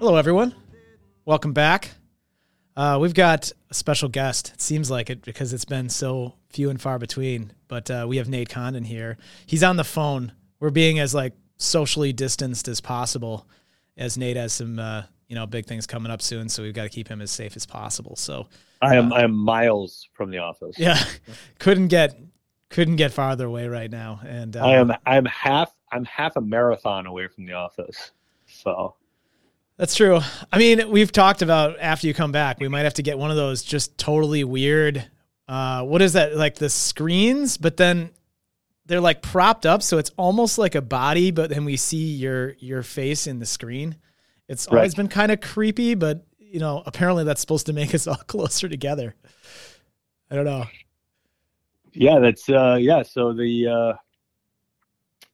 Hello, everyone. Welcome back. Uh, we've got a special guest. It seems like it because it's been so few and far between. But uh, we have Nate Condon here. He's on the phone. We're being as like socially distanced as possible, as Nate has some uh, you know big things coming up soon. So we've got to keep him as safe as possible. So I am I am miles from the office. yeah, couldn't get couldn't get farther away right now. And uh, I am I'm half I'm half a marathon away from the office. So That's true. I mean, we've talked about after you come back, we might have to get one of those just totally weird. Uh, what is that? Like the screens, but then they're like propped up, so it's almost like a body, but then we see your your face in the screen. It's always been kind of creepy, but you know, apparently that's supposed to make us all closer together. I don't know. yeah, that's uh yeah, so the uh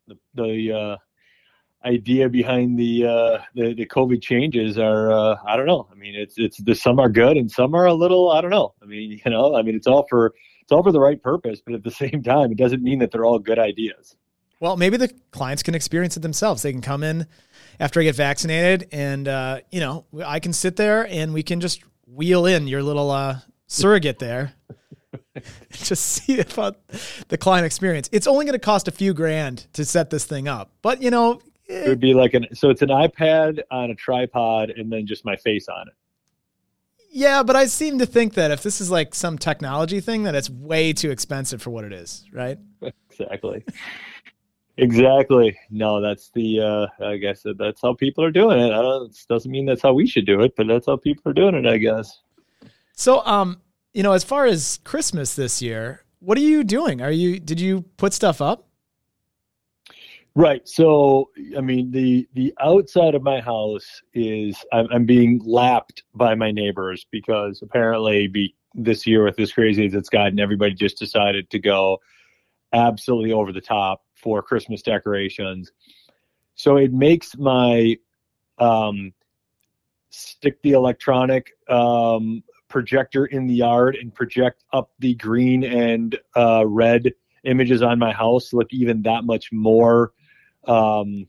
the the uh idea behind the uh the, the COVID changes are uh I don't know. I mean it's it's the some are good and some are a little I don't know. I mean, you know, I mean it's all for it's all for the right purpose, but at the same time it doesn't mean that they're all good ideas. Well, maybe the clients can experience it themselves. They can come in after I get vaccinated, and uh, you know, I can sit there and we can just wheel in your little uh, surrogate there. just see about the client experience. It's only going to cost a few grand to set this thing up, but you know, It would be like an so it's an iPad on a tripod and then just my face on it. yeah. But I seem to think that if this is like some technology thing, that it's way too expensive for what it is, right? Exactly. exactly. No, that's the. uh I guess that that's how people are doing it. I don't. It doesn't mean that's how we should do it, but that's how people are doing it. I guess. So, um, you know, as far as Christmas this year, what are you doing? Are you did you put stuff up? Right. So, I mean, the the outside of my house is I'm, I'm being lapped by my neighbors because apparently, be this year with as crazy as it's gotten, everybody just decided to go absolutely over the top for Christmas decorations. So it makes my um, stick the electronic um, projector in the yard and project up the green and uh, red images on my house look even that much more um,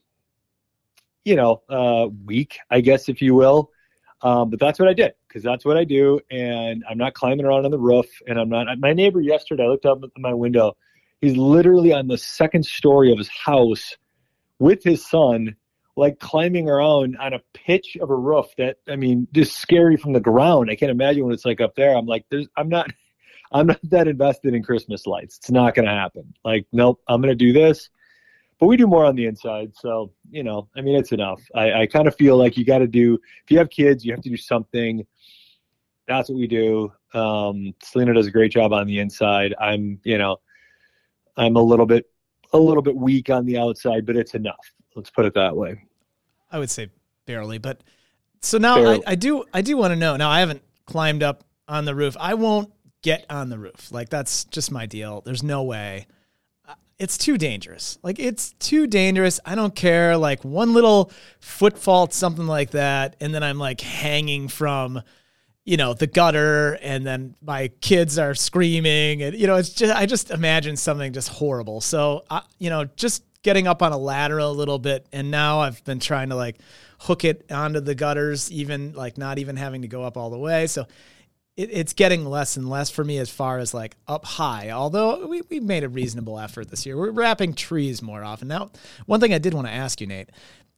you know, uh, weak, I guess, if you will. Um, but that's what I did because that's what I do. And I'm not climbing around on the roof. And I'm not, my neighbor yesterday, I looked up at my window. He's literally on the second story of his house with his son, like climbing around on a pitch of a roof that, I mean, just scary from the ground. I can't imagine what it's like up there. I'm like, there's, I'm not, I'm not that invested in Christmas lights. It's not going to happen. Like, nope, I'm going to do this but we do more on the inside. So, you know, I mean, it's enough. I, I kind of feel like you got to do, if you have kids, you have to do something. That's what we do. Um, Selena does a great job on the inside. I'm, you know, I'm a little bit, a little bit weak on the outside, but it's enough. Let's put it that way. I would say barely, but so now I, I do I do want to know. Now I haven't climbed up on the roof. I won't get on the roof. Like that's just my deal. There's no way. It's too dangerous. Like it's too dangerous. I don't care. Like one little foot fault, something like that, and then I'm like hanging from, you know, the gutter, and then my kids are screaming, and you know, it's just I just imagine something just horrible. So, I, you know, just getting up on a ladder a little bit, and now I've been trying to like hook it onto the gutters, even like not even having to go up all the way. So it, it's getting less and less for me as far as like up high. Although we we made a reasonable effort this year. We're wrapping trees more often now. One thing I did want to ask you, Nate,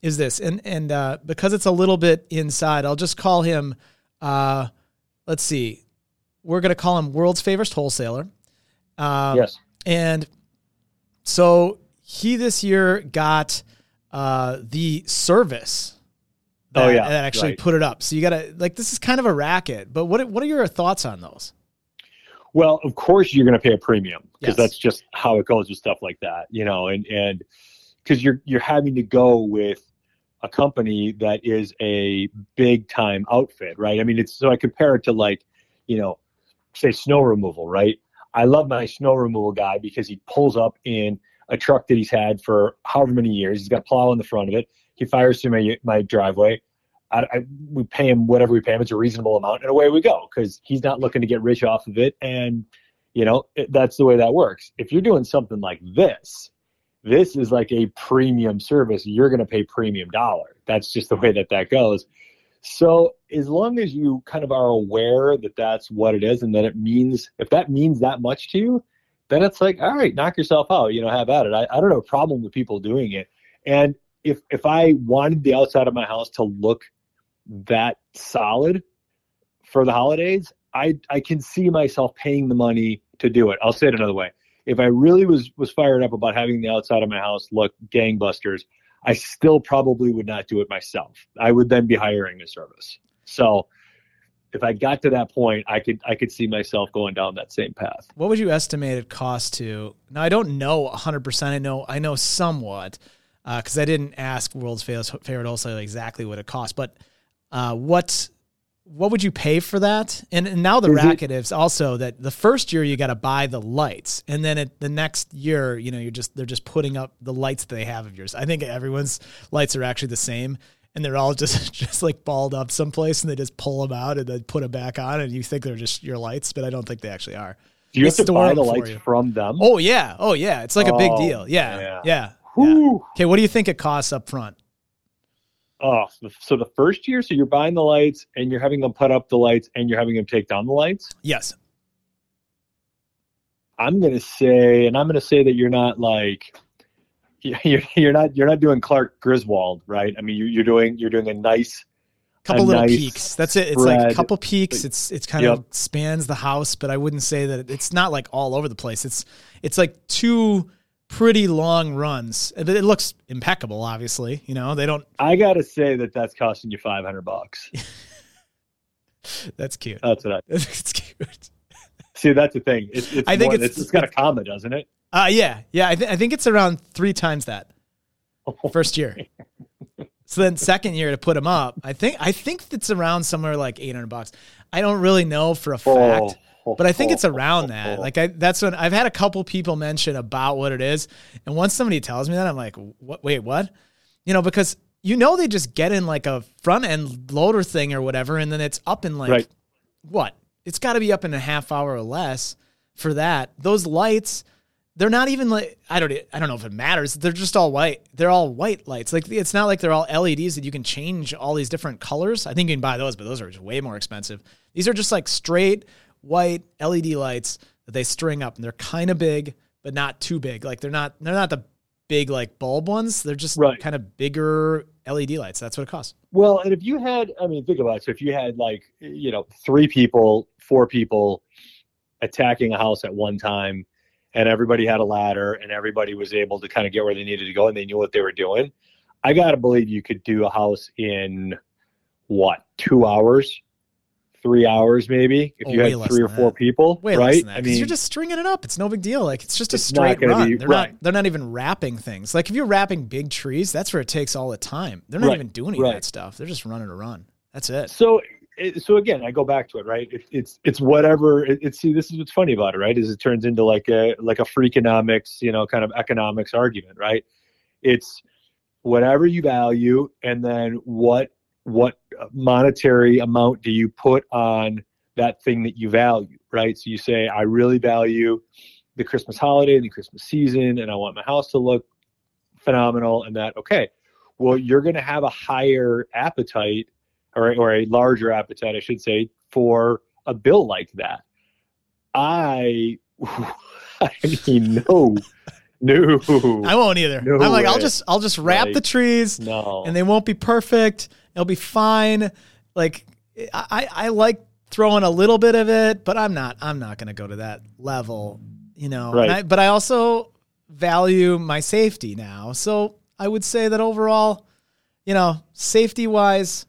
is this, and and uh, because it's a little bit inside, I'll just call him. Uh, let's see, we're gonna call him world's favorite wholesaler. Um, yes. and so he this year got uh, the service. Oh, yeah, that actually right. put it up. So you gotta like this is kind of a racket. But what what are your thoughts on those? Well, of course you're going to pay a premium because Yes. that's just how it goes with stuff like that, you know, and and because you're you're having to go with a company that is a big time outfit, right? I mean, it's so I compare it to like, you know, say snow removal, right? I love my snow removal guy because he pulls up in a truck that he's had for however many years. He's got plow in the front of it. He fires through my my driveway. I, I, we pay him whatever we pay him. It's a reasonable amount, and away we go because he's not looking to get rich off of it. And you know it, that's the way that works. If you're doing something like this, This is like a premium service. You're going to pay premium dollar. That's just the way that that goes. So as long as you kind of are aware that that's what it is and that it means, if that means that much to you, then it's like, all right, knock yourself out, you know, have at it. I, I don't have a problem with people doing it. And if, if I wanted the outside of my house to look that solid for the holidays, I, I can see myself paying the money to do it. I'll say it another way. If I really was, was fired up about having the outside of my house look gangbusters, I still probably would not do it myself. I would then be hiring a service. So if I got to that point, I could I could see myself going down that same path. What would you estimate it cost to? Now I don't know 100. percent I know I know somewhat because uh, I didn't ask World's Favorite Wholesaler exactly what it cost, but uh, what what would you pay for that? And, and now the is racket is also that the first year you got to buy the lights, and then it, the next year, you know, you're just they're just putting up the lights that they have of yours. I think everyone's lights are actually the same, and they're all just just like balled up someplace, and they just pull them out and then put them back on, and you think they're just your lights, but I don't think they actually are. Do you they have to buy the lights from them? Oh yeah, oh yeah, it's like a big oh, deal. Yeah, yeah. yeah. yeah. Okay, what do you think it costs up front? Oh, so the first year, so you're buying the lights and you're having them put up the lights and you're having them take down the lights? Yes. I'm going to say, and I'm to say that you're not like, you're, you're not, you're not doing Clark Griswold, right? I mean, you're, you're doing, you're doing a nice, couple little nice peaks. That's it. It's spread. like a couple peaks. It's it's kind yep. of spans the house, but I wouldn't say that it's not like all over the place. It's it's like two pretty long runs. It, it looks impeccable, obviously. You know, they don't. I gotta say that that's costing you five hundred bucks. that's cute. That's what I. It's cute. See, that's the thing. It's, it's I think more, it's, it's, it's got a comma, doesn't it? Uh yeah, yeah. I, th- I think it's around three times that. First year. so then second year to put them up, I think I think it's around somewhere like eight hundred bucks. I don't really know for a fact. Oh but I think it's around that. Like I, that's when I've had a couple people mention about what it is, and once somebody tells me that, I'm like, what? Wait, what? You know, because you know they just get in like a front end loader thing or whatever, and then it's up in like right. what? It's got to be up in a half hour or less for that. Those lights, they're not even like I don't I don't know if it matters. They're just all white. They're all white lights. Like it's not like they're all LEDs that you can change all these different colors. I think you can buy those, but those are just way more expensive. These are just like straight white LED lights that they string up, and they're kind of big, but not too big. Like they're not they're not the big like bulb ones. They're just right. kind of bigger LED lights. That's what it costs. Well, and if you had, I mean, think about it. So if you had like you know three people, four people attacking a house at one time, and everybody had a ladder, and everybody was able to kind of get where they needed to go, and they knew what they were doing. I gotta believe you could do a house in what two hours three hours maybe if oh, you had three or four that. people way right? i mean you're just stringing it up. It's no big deal. Like it's just a straight run be, they're right. not they're not even wrapping things. Like if you're wrapping big trees that's where it takes all the time. They're not right. even doing any right. of that stuff. They're just running a run. That's it. So so again i go back to it right? It, it's it's whatever it, it's see this is what's funny about it right is it turns into like a like a freakonomics you know kind of economics argument right? It's whatever you value and then what what monetary amount do you put on that thing that you value, right? So you say, I really value the Christmas holiday and the Christmas season, and I want my house to look phenomenal, and that, okay, well, you're going to have a higher appetite or, or a larger appetite, I should say, for a bill like that. I, I mean, no. No, I won't either. No I'm like, way. I'll just, I'll just wrap like, the trees, no, and they won't be perfect, It'll be fine. Like I, I like throwing a little bit of it, but I'm not I'm not gonna go to that level, you know. Right. I, but I also value my safety now. So I would say that overall, you know, safety wise,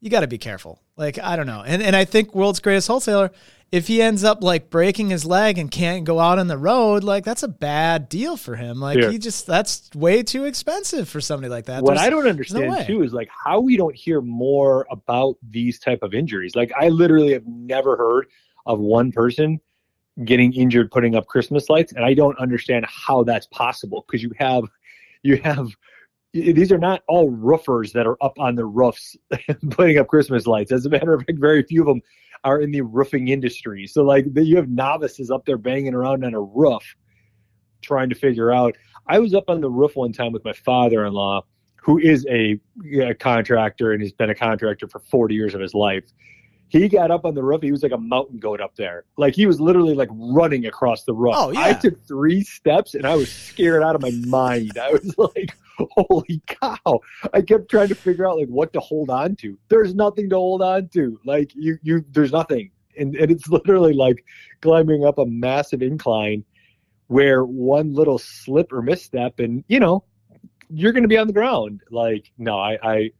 you gotta be careful. Like, I don't know. And and I think world's greatest wholesaler if he ends up like breaking his leg and can't go out on the road, like that's a bad deal for him. Like he just that's way too expensive for somebody like that. What There's, I don't understand no too is like how we don't hear more about these type of injuries. Like I literally have never heard of one person getting injured putting up Christmas lights, and I don't understand how that's possible because you have you have these are not all roofers that are up on the roofs putting up Christmas lights. As a matter of fact, very few of them are in the roofing industry. So like you have novices up there banging around on a roof trying to figure out. I was up on the roof one time with my father-in-law, who is a, a contractor and he's been a contractor for 40 years of his life he got up on the roof. He was like a mountain goat up there. Like he was literally like running across the roof. Oh, yeah. I took three steps and I was scared out of my mind. I was like, holy cow. I kept trying to figure out like what to hold on to. There's nothing to hold on to. Like you, you, there's nothing. And, and it's literally like climbing up a massive incline where one little slip or misstep and, you know, you're going to be on the ground. Like, no, I, I, oh,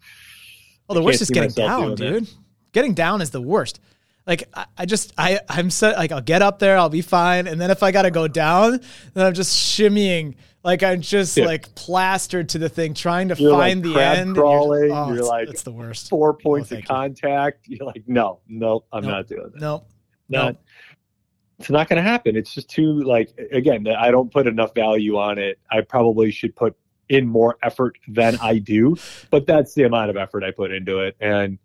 well, the I worst is getting down, dude. Getting down is the worst. Like I, I just I I'm set like I'll get up there, I'll be fine, and then if I gotta go down, then I'm just shimmying like I'm just Yeah. like plastered to the thing, trying to You're, like, find the crab end. crawling, oh, you're like it's the worst. four points of thank you. contact. You're like, no, no, I'm Nope. not doing that. No, Not, no. It's not going to happen. It's just too like again. I don't put enough value on it. I probably should put in more effort than I do, but that's the amount of effort I put into it. And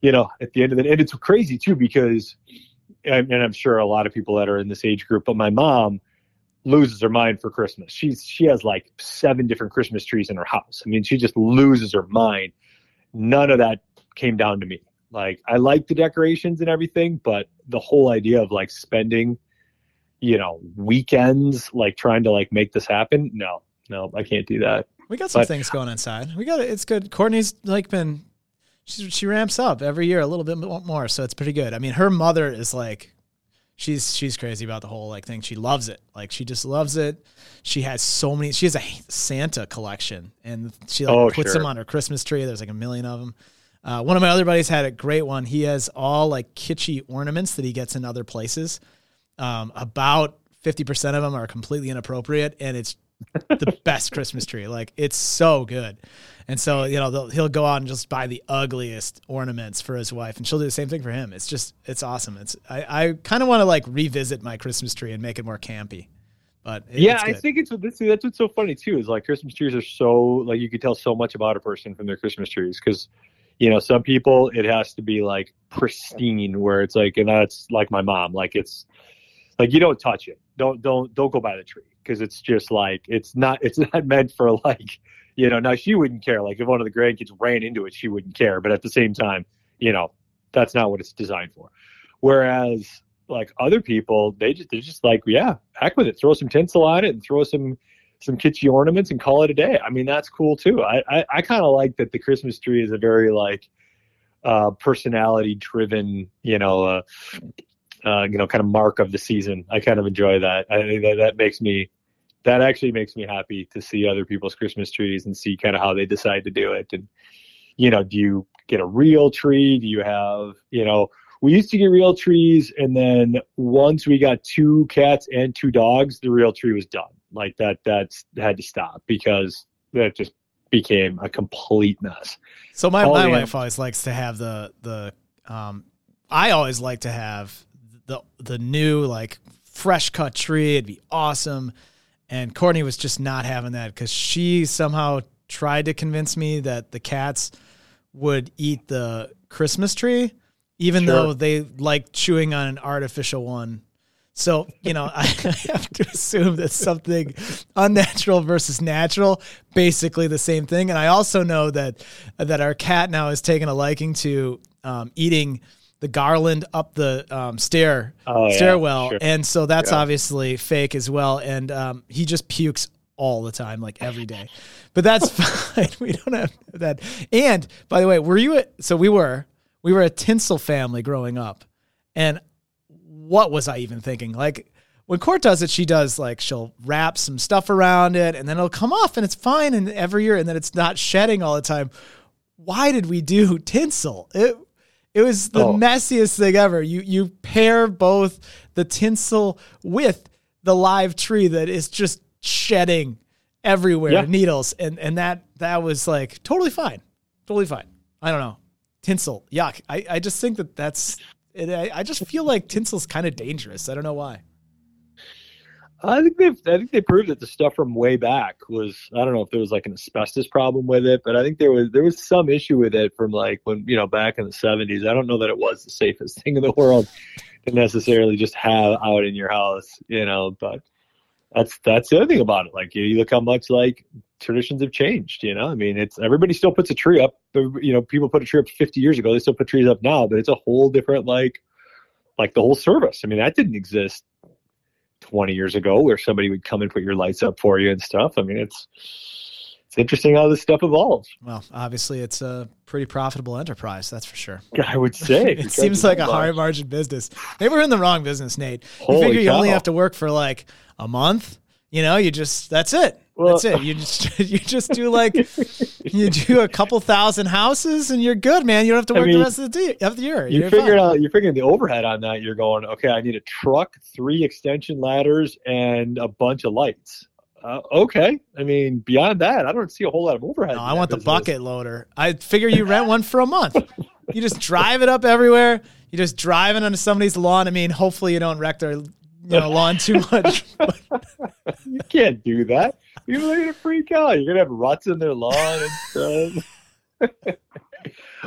you know, at the end of the and it's crazy too because, and I'm sure a lot of people that are in this age group, but my mom loses her mind for Christmas. She's she has like seven different Christmas trees in her house. I mean, she just loses her mind. None of that came down to me. Like I like the decorations and everything, but the whole idea of like spending, you know, weekends like trying to like make this happen, no, no, I can't do that. We got some But- things going inside. We got it. It's good. Courtney's like been, she she ramps up every year a little bit more, so it's pretty good. I mean, her mother is like, she's she's crazy about the whole like thing. She loves it. Like she just loves it. She has so many. She has a Santa collection, and she like Oh, puts sure. them on her Christmas tree. There's like a million of them. Uh, one of my other buddies had a great one. He has all like kitschy ornaments that he gets in other places. Um, about fifty percent of them are completely inappropriate, and it's the best Christmas tree. Like it's so good. And so, you know, they'll- he'll go out and just buy the ugliest ornaments for his wife and she'll do the same thing for him. It's just, it's awesome. It's, I, I kind of want to like revisit my Christmas tree and make it more campy, but it- yeah, I think it's this, that's what's so funny too. Is like Christmas trees are so like you can tell so much about a person from their Christmas trees because you know some people it has to be like pristine where it's like and that's like my mom like it's like you don't touch it don't don't don't go by the tree because it's just like it's not it's not meant for like you know now she wouldn't care. Like if one of the grandkids ran into it she wouldn't care. But at the same time you know that's not what it's designed for. Whereas like other people they just they're just like yeah heck with it. Throw some tinsel on it and throw some some kitschy ornaments and call it a day. I mean that's cool too. I i, I kind of like that the christmas tree is a very like uh personality driven you know uh uh, you know, kind of mark of the season. I kind of enjoy that. I think that that makes me, that actually makes me happy to see other people's Christmas trees and see kind of how they decide to do it. And, you know, do you get a real tree? Do you have, you know, we used to get real trees. And then once we got two cats and two dogs, the real tree was done. Like that, that's had to stop because that just became a complete mess. So my, my wife always likes to have the, the, um, I always like to have the, the new like fresh cut tree. It'd be awesome. And Courtney was just not having that because she somehow tried to convince me that the cats would eat the Christmas tree, even Sure. though they like chewing on an artificial one. So, you know, I have to assume that something unnatural versus natural, basically the same thing. And I also know that that our cat now has taken a liking to um, eating the garland up the um, stair Oh, yeah, stairwell, sure. and so that's Yeah. obviously fake as well. And um, he just pukes all the time, like every day. But that's fine. We don't have that. And by the way, were you? A, so we were. We were a tinsel family growing up, and what was I even thinking? Like when Court does it, she does like she'll wrap some stuff around it, and then it'll come off, and it's fine. And every year, and then it's not shedding all the time. Why did we do tinsel? It it was the Oh. messiest thing ever. You you pair both the tinsel with the live tree that is just shedding everywhere, Yeah. needles, and and that that was like totally fine, totally fine. I don't know, tinsel, yuck. I I just think that that's. It, I, I just feel like tinsel's kind of dangerous. I don't know why. I think they've. I think they proved that the stuff from way back was. I don't know if there was like an asbestos problem with it, but I think there was there was some issue with it from like when you know back in the seventies. I don't know that it was the safest thing in the world to necessarily just have out in your house, you know. But that's that's the other thing about it. Like you look how much like traditions have changed. You know, I mean, it's everybody still puts a tree up. You know, people put a tree up 50 years ago. They still put trees up now, but it's a whole different like like the whole service. I mean, that didn't exist 20 years ago where somebody would come and put your lights up for you and stuff. I mean, it's it's interesting how this stuff evolves. Well, obviously, it's a pretty profitable enterprise, that's for sure. I would say it seems like a high margin business. Maybe we're in the wrong business, Nate. You figure you only have to work for like a month. You know, you just that's it. Well, that's it. You just you just do like you do a couple thousand houses and you're good, man. You don't have to work I mean, the rest of the, of the year. You figured out you're figuring the overhead on that. You're going, okay, I need a truck, three extension ladders, and a bunch of lights. Uh, okay. I mean, beyond that, I don't see a whole lot of overhead. No, I want business. the bucket loader. I figure you rent one for a month. you just drive it up everywhere. You just drive it onto somebody's lawn. I mean, hopefully you don't wreck their you know lawn too much. you can't do that. People are gonna freak out. You're gonna have ruts in their lawn and stuff.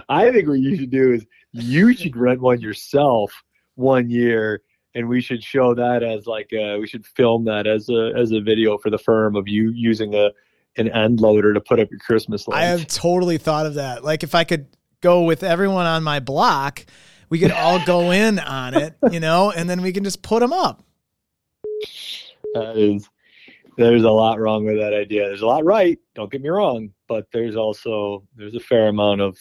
I think what you should do is you should rent one yourself one year and we should show that as like a, we should film that as a as a video for the firm of you using a an end loader to put up your Christmas lights. I have totally thought of that. Like if I could go with everyone on my block, we could all go in on it, you know, and then we can just put them up. That is there's a lot wrong with that idea. There's a lot right, don't get me wrong, but there's also there's a fair amount of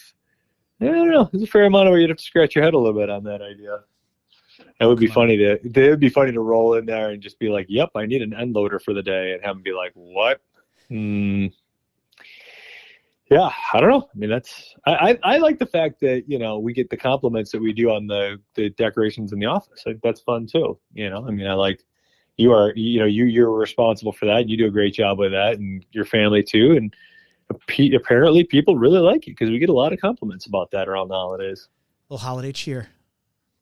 I don't know, there's a fair amount of where you'd have to scratch your head a little bit on that idea. It would be funny to it would be funny to roll in there and just be like, "Yep, I need an end loader for the day," and have them be like, "What?" Hmm. Yeah, I don't know. I mean, that's I, I, I like the fact that you know we get the compliments that we do on the the decorations in the office. Like, that's fun too. You know, I mean, I like you are you know you you're responsible for that. You do a great job with that, and your family too. And apparently, people really like you because we get a lot of compliments about that around the holidays. A little holiday cheer.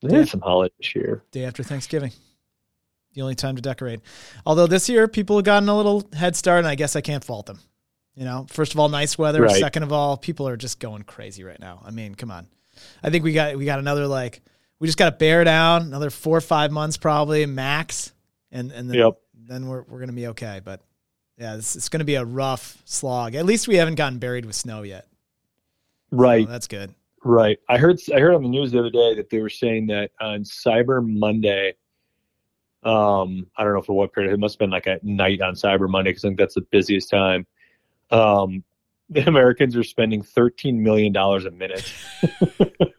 Yeah, some holiday cheer. Day after Thanksgiving. The only time to decorate. Although this year people have gotten a little head start, and I guess I can't fault them. You know, first of all, nice weather. Right. Second of all, people are just going crazy right now. I mean, come on. I think we got we got another like we just got to bear down another four or five months probably max, and and then, yep. then we're we're gonna be okay. But yeah, it's, it's gonna be a rough slog. At least we haven't gotten buried with snow yet. Right. So that's good. Right. I heard I heard on the news the other day that they were saying that on Cyber Monday, um, I don't know for what period. It must have been like at night on Cyber Monday because I think that's the busiest time. Um, the Americans are spending thirteen million dollars a minute.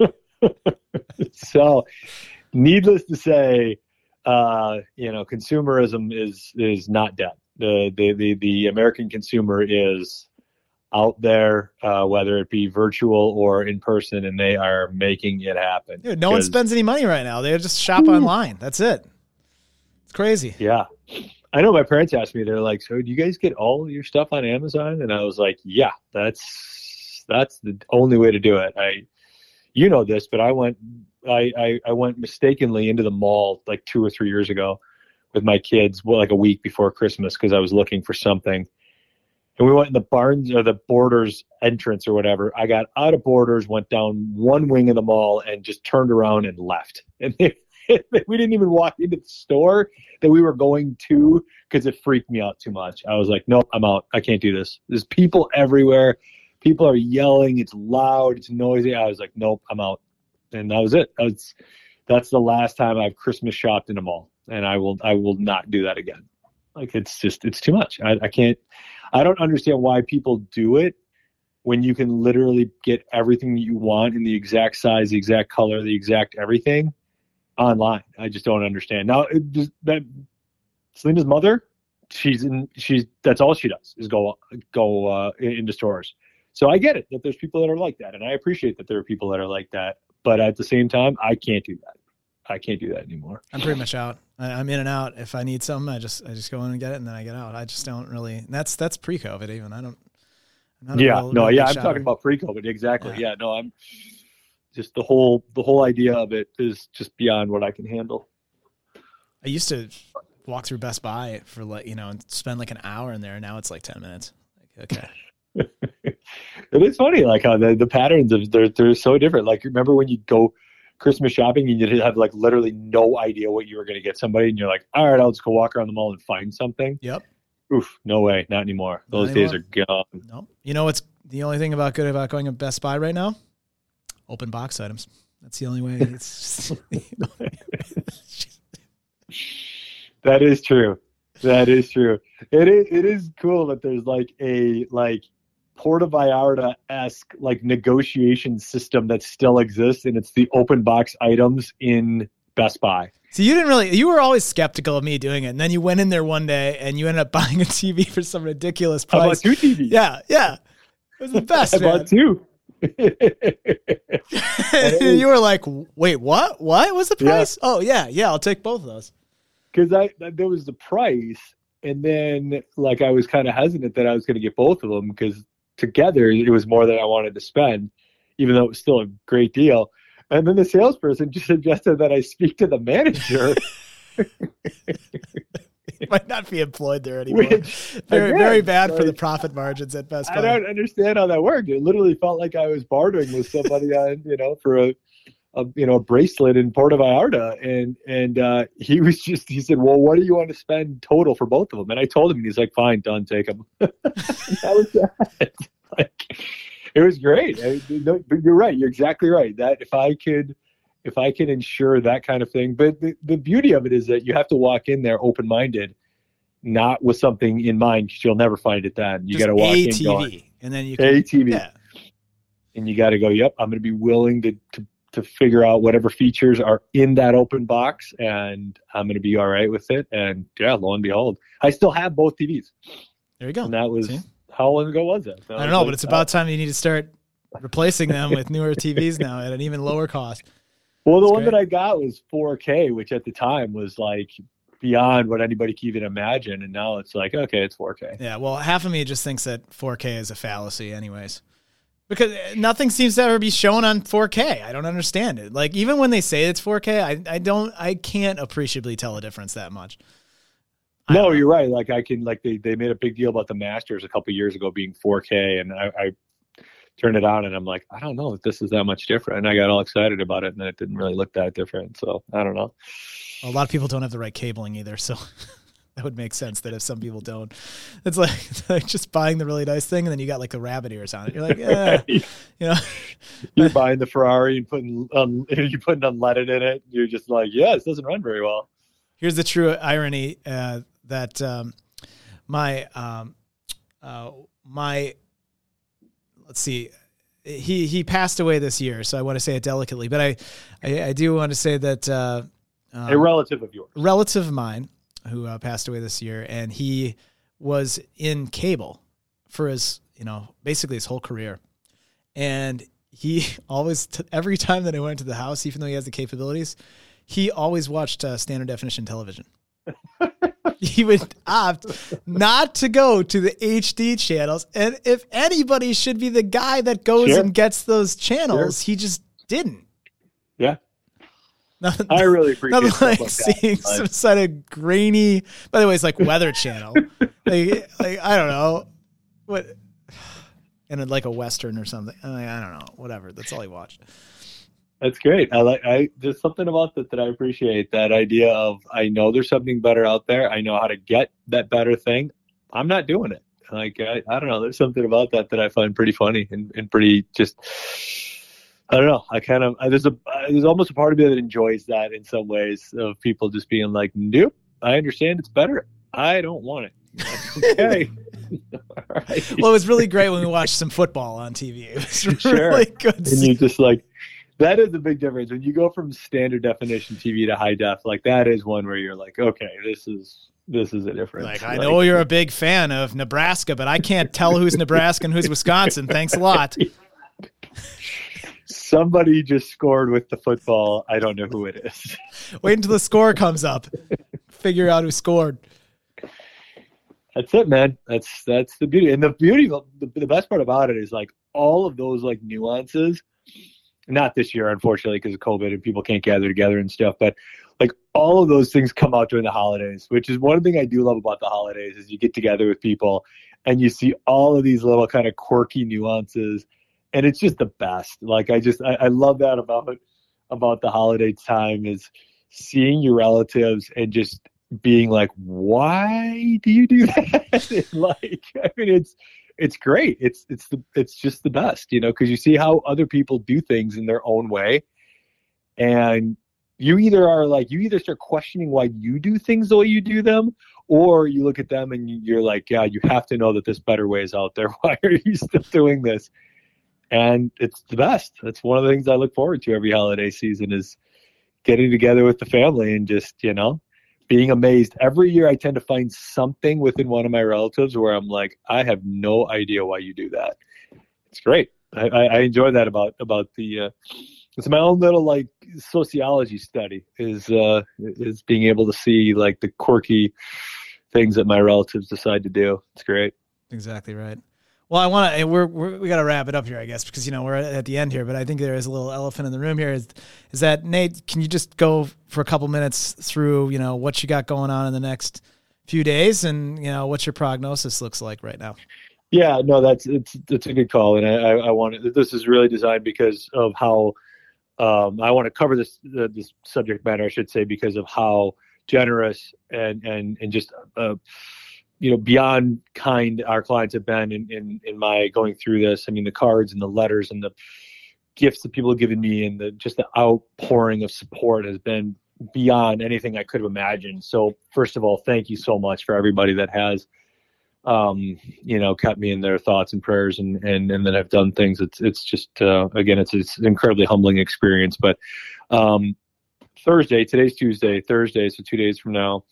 so, needless to say, uh, you know, consumerism is is not dead. The the the, the American consumer is out there, uh, whether it be virtual or in person, and they are making it happen. Dude, no one spends any money right now. They just shop online. That's it. It's crazy. Yeah. I know my parents asked me, they're like, So do you guys get all your stuff on Amazon? And I was like, Yeah, that's that's the only way to do it. I you know this, but I went I, I, I went mistakenly into the mall like two or three years ago with my kids, well, like a week before Christmas, because I was looking for something and we went in the Barnes or the Borders entrance or whatever. I got out of Borders, went down one wing of the mall, and just turned around and left. And they, we didn't even walk into the store that we were going to because it freaked me out too much. I was like, nope, I'm out. I can't do this. There's people everywhere. People are yelling. It's loud. It's noisy. I was like, nope, I'm out. And that was it. That was, that's the last time I've Christmas shopped in a mall, and I will I will not do that again. Like it's just it's too much. I, I can't. I don't understand why people do it when you can literally get everything that you want in the exact size, the exact color, the exact everything online. I just don't understand. Now, just, that Selena's mother, she's in. She's that's all she does is go go uh, into stores. So I get it that there's people that are like that, and I appreciate that there are people that are like that. But at the same time, I can't do that. I can't do that anymore. I'm pretty much out. I, am in and out. If I need something, I just I just go in and get it, and then I get out. I just don't really. That's that's pre-COVID even. I don't. yeah. Real, no. Yeah. I'm talking about pre-COVID. Exactly. Yeah. yeah. No. I'm just the whole the whole idea of it is just beyond what I can handle. I used to walk through Best Buy for like you know and spend like an hour in there. Now it's like ten minutes. Like, okay. it is funny, like how the, the patterns of they're they're so different. Like remember when you go Christmas shopping and you have like literally no idea what you were going to get somebody, and you're like, all right, I'll just go walk around the mall and find something. Yep. Oof, no way, not anymore. Not Those days are gone. No. You know what's the only thing about good about going to Best Buy right now? Open box items. That's the only way. It's That is true. That is true. It is it is cool that there's like a like Puerto Vallarta esque like negotiation system that still exists, and it's the open box items in Best Buy. so you didn't really. You were always skeptical of me doing it, and then you went in there one day and you ended up buying a TV for some ridiculous I bought price. two TVs. Yeah, yeah. It was the best. I man. bought two. you were like, "Wait, what? What was the Yeah. price? Oh yeah, yeah. I'll take both of those." because I there was the price, and then like I was kind of hesitant that I was going to get both of them because together it was more than I wanted to spend, even though it was still a great deal. And then the salesperson just suggested that I speak to the manager, might not be employed there anymore. which very, again, very bad for the profit margins at Best Buy. I don't understand how that worked. It literally felt like I was bartering with somebody on, you know, for a, a you know, a bracelet in Puerto Vallarta. And, and, uh, he was just, he said, well, what do you want to spend total for both of them? And I told him, and he's like, fine, done, take them. that was that. like, it was great. I, no, but you're right. You're exactly right. That if I could, if I could ensure that kind of thing, but the, the beauty of it is that you have to walk in there open minded, not with something in mind because you'll never find it then. You got to walk a in going, and then you can. a TV, Yeah, and you got to go. Yep, I'm going to be willing to, to to figure out whatever features are in that open box, and I'm going to be all right with it. And yeah, lo and behold, I still have both TVs, there you go. and that was See? how long ago was that? That I don't know, like, but it's uh, about time you need to start replacing them with newer TVs now at an even lower cost. Well, the That's one great. that I got was 4K, which at the time was like beyond what anybody could even imagine, and now it's like okay, it's 4K. Yeah, well, half of me just thinks that 4K is a fallacy, anyways, because uh, nothing seems to ever be shown on 4K. I don't understand it. Like even when they say it's 4K, I I don't I can't appreciably tell a difference that much. I No, you're right. Like I can, like they, they made a big deal about the Masters a couple years ago being 4K, and I, I turned it on, and I'm like, I don't know if this is that much different. And I got all excited about it, and then it didn't really look that different. So I don't know. A lot of people don't have the right cabling either, so that would make sense that if some people don't, it's like, it's like just buying the really nice thing and then you got like the rabbit ears on it. You're like, yeah, you know, you're buying the Ferrari and putting um, you're putting unleaded in it. You're just like, yeah, this doesn't run very well. here's the true irony uh, that um, my um, uh, my let's see he he passed away this year so i want to say it delicately but i i, I do want to say that uh, um, a relative of yours. relative of mine who uh, passed away this year, and he was in cable for his, you know, basically his whole career. And he always, t- every time that I went to the house, even though he has the capabilities, he always watched uh, standard definition television. he would opt not to go to the HD channels. And if anybody should be the guy that goes Sure. and gets those channels, he just didn't. Nothing, I really appreciate Nothing like, like seeing Like, some sort of grainy. By the way, it's like Weather Channel. like, like I don't know what, and like a western or something. I, I don't know. Whatever. That's all he watched. That's great. I like. I there's something about that that I appreciate. That idea of I know there's something better out there. I know how to get that better thing. I'm not doing it. Like I, I don't know. There's something about that that I find pretty funny and, and pretty just. I don't know. I kind of I- there's a uh, there's almost a part of me that enjoys that in some ways of people just being like, nope. I understand it's better. I don't want it. Okay. Right. Well, it was really great when we watched some football on TV. It was Sure. really good. and you just like that is a big difference when you go from standard definition TV to high def. Like that is one where you're like, okay, this is this is a difference. Like I know you're a big fan of Nebraska, but I can't tell who's Nebraska and who's Wisconsin. Thanks a lot. somebody just scored with the football. I don't know who it is. Wait until the score comes up. Figure out who scored. That's it, man. That's that's the beauty, and the beauty, the, the best part about it is like all of those like nuances. Not this year, unfortunately, because of COVID and people can't gather together and stuff. But like all of those things come out during the holidays, which is one thing I do love about the holidays is you get together with people and you see all of these little kind of quirky nuances, and it's just the best. Like I just I, I love that about about the holiday time is seeing your relatives and just being like, why do you do that? like, I mean, it's it's great. It's it's the it's just the best, you know, because you see how other people do things in their own way, and you either are like you either start questioning why you do things the way you do them, or you look at them and you're like, yeah, you have to know that this better way is out there. Why are you still doing this? And it's the best. That's one of the things I look forward to every holiday season is getting together with the family and just you know being amazed. Every year I tend to find something within one of my relatives where I'm like, I have no idea why you do that. It's great. I, I enjoy that about about the. Uh, it's my own little like sociology study is uh, is being able to see like the quirky things that my relatives decide to do. It's great. Exactly right. Well, I want to. We're, we're we got to wrap it up here, I guess, because you know we're at the end here. But I think there is a little elephant in the room here. Is is that Nate? Can you just go for a couple minutes through you know what you got going on in the next few days, and you know what your prognosis looks like right now? Yeah, no, that's it's it's a good call, and I I, I want this is really designed because of how um, I want to cover this uh, this subject matter, I should say, because of how generous and and and just uh, you know beyond kind our clients have been in, in in my going through this. I mean the cards and the letters and the gifts that people have given me and the just the outpouring of support has been beyond anything i could have imagined. So first of all thank you so much for everybody that has um you know kept me in their thoughts and prayers and and and then have done things. It's it's just uh, again it's it's an incredibly humbling experience. But um thursday today's tuesday thursday so two days from now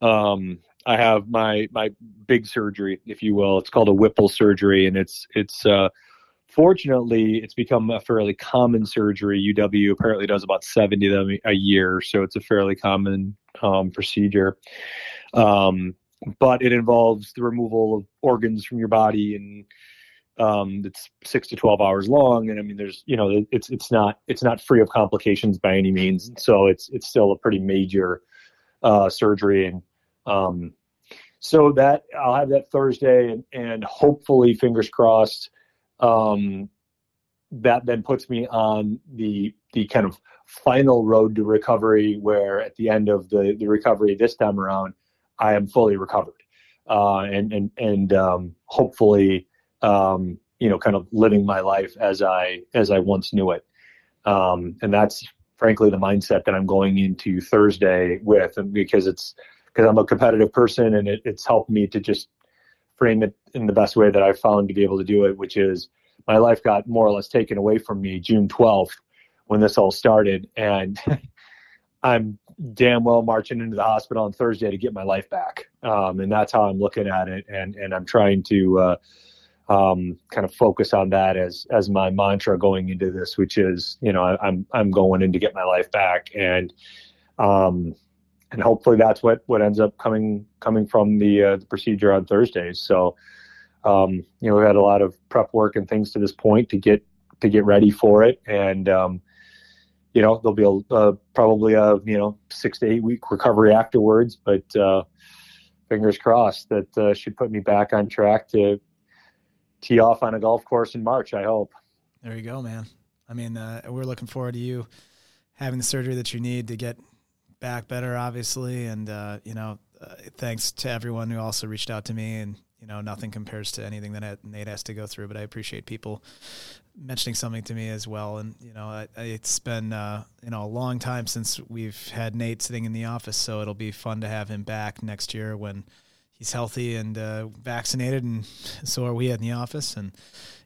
um I have my my big surgery, if you will. It's called a Whipple surgery, and it's it's uh, fortunately it's become a fairly common surgery. UW apparently does about seventy of them a year, so it's a fairly common um, procedure. Um, but it involves the removal of organs from your body, and um, it's six to twelve hours long. And I mean, there's you know, it's it's not it's not free of complications by any means. So it's it's still a pretty major uh, surgery and um, so that I'll have that Thursday, and, and hopefully, fingers crossed, um, that then puts me on the the kind of final road to recovery, where at the end of the the recovery this time around, I am fully recovered, uh, and and and um, hopefully, um, you know, kind of living my life as I as I once knew it, um, and that's frankly the mindset that I'm going into Thursday with, because it's because I'm a competitive person and it, it's helped me to just frame it in the best way that I've found to be able to do it, which is my life got more or less taken away from me June 12th when this all started. And I'm damn well marching into the hospital on Thursday to get my life back. Um, and that's how I'm looking at it. And, and I'm trying to, uh, um, kind of focus on that as, as my mantra going into this, which is, you know, I, I'm, I'm going in to get my life back. And, um, and hopefully that's what what ends up coming coming from the uh, the procedure on Thursdays. So, um, you know, we've had a lot of prep work and things to this point to get to get ready for it, and um, you know, there'll be a uh, probably a you know six to eight week recovery afterwards, but uh, fingers crossed that uh, should put me back on track to tee off on a golf course in March. I hope. There you go, man. I mean, uh, we're looking forward to you having the surgery that you need to get back better, obviously. And, uh, you know, uh, thanks to everyone who also reached out to me. And, you know, nothing compares to anything that Nate has to go through, but I appreciate people mentioning something to me as well. And, you know, it's been, uh, you know, a long time since we've had Nate sitting in the office. So it'll be fun to have him back next year when he's healthy and uh, vaccinated. And so are we in the office. And,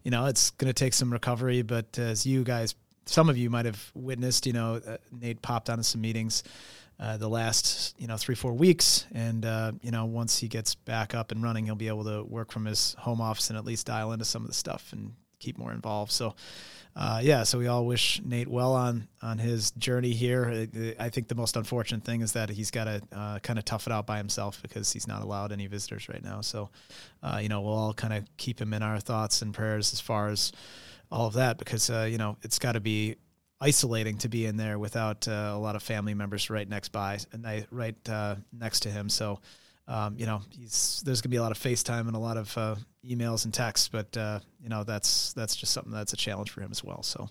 you know, it's going to take some recovery, but as you guys some of you might have witnessed, you know, uh, Nate popped onto some meetings uh, the last you know three four weeks, and uh, you know once he gets back up and running, he'll be able to work from his home office and at least dial into some of the stuff and keep more involved. So. Uh, yeah, so we all wish Nate well on on his journey here. I think the most unfortunate thing is that he's got to uh, kind of tough it out by himself because he's not allowed any visitors right now. So, uh, you know, we'll all kind of keep him in our thoughts and prayers as far as all of that because uh, you know it's got to be isolating to be in there without uh, a lot of family members right next by and right uh, next to him. So, um, you know, there's going to be a lot of FaceTime and a lot of uh, emails and texts, but uh, you know that's that's just something that's a challenge for him as well. So,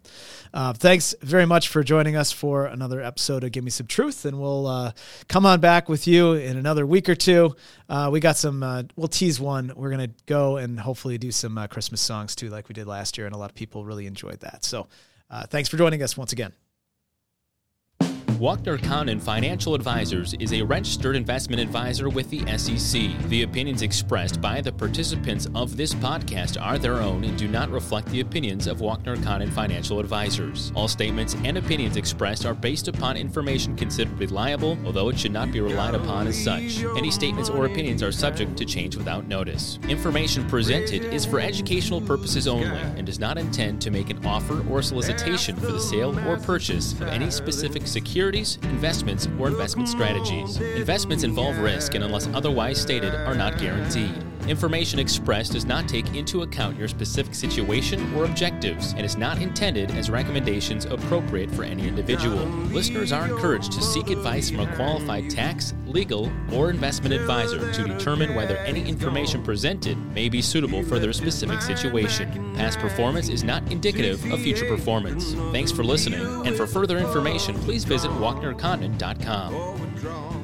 uh, thanks very much for joining us for another episode of Give Me Some Truth, and we'll uh, come on back with you in another week or two. Uh, we got some. Uh, we'll tease one. We're gonna go and hopefully do some uh, Christmas songs too, like we did last year, and a lot of people really enjoyed that. So, thanks for joining us once again. Walkner Condon Financial Advisors is a registered investment advisor with the SEC. The opinions expressed by the participants of this podcast are their own and do not reflect the opinions of Walkner Condon Financial Advisors. All statements and opinions expressed are based upon information considered reliable, although it should not be relied upon as such. Any statements or opinions are subject to change without notice. Information presented is for educational purposes only and does not intend to make an offer or solicitation for the sale or purchase of any specific security securities, investments, or investment strategies. Investments involve risk and, unless otherwise stated, are not guaranteed. Information expressed does not take into account your specific situation or objectives and is not intended as recommendations appropriate for any individual. Listeners are encouraged to seek advice from a qualified tax, legal, or investment advisor to determine whether any information presented may be suitable for their specific situation. Past performance is not indicative of future performance. Thanks for listening, and for further information, please visit WalknerCondon.com.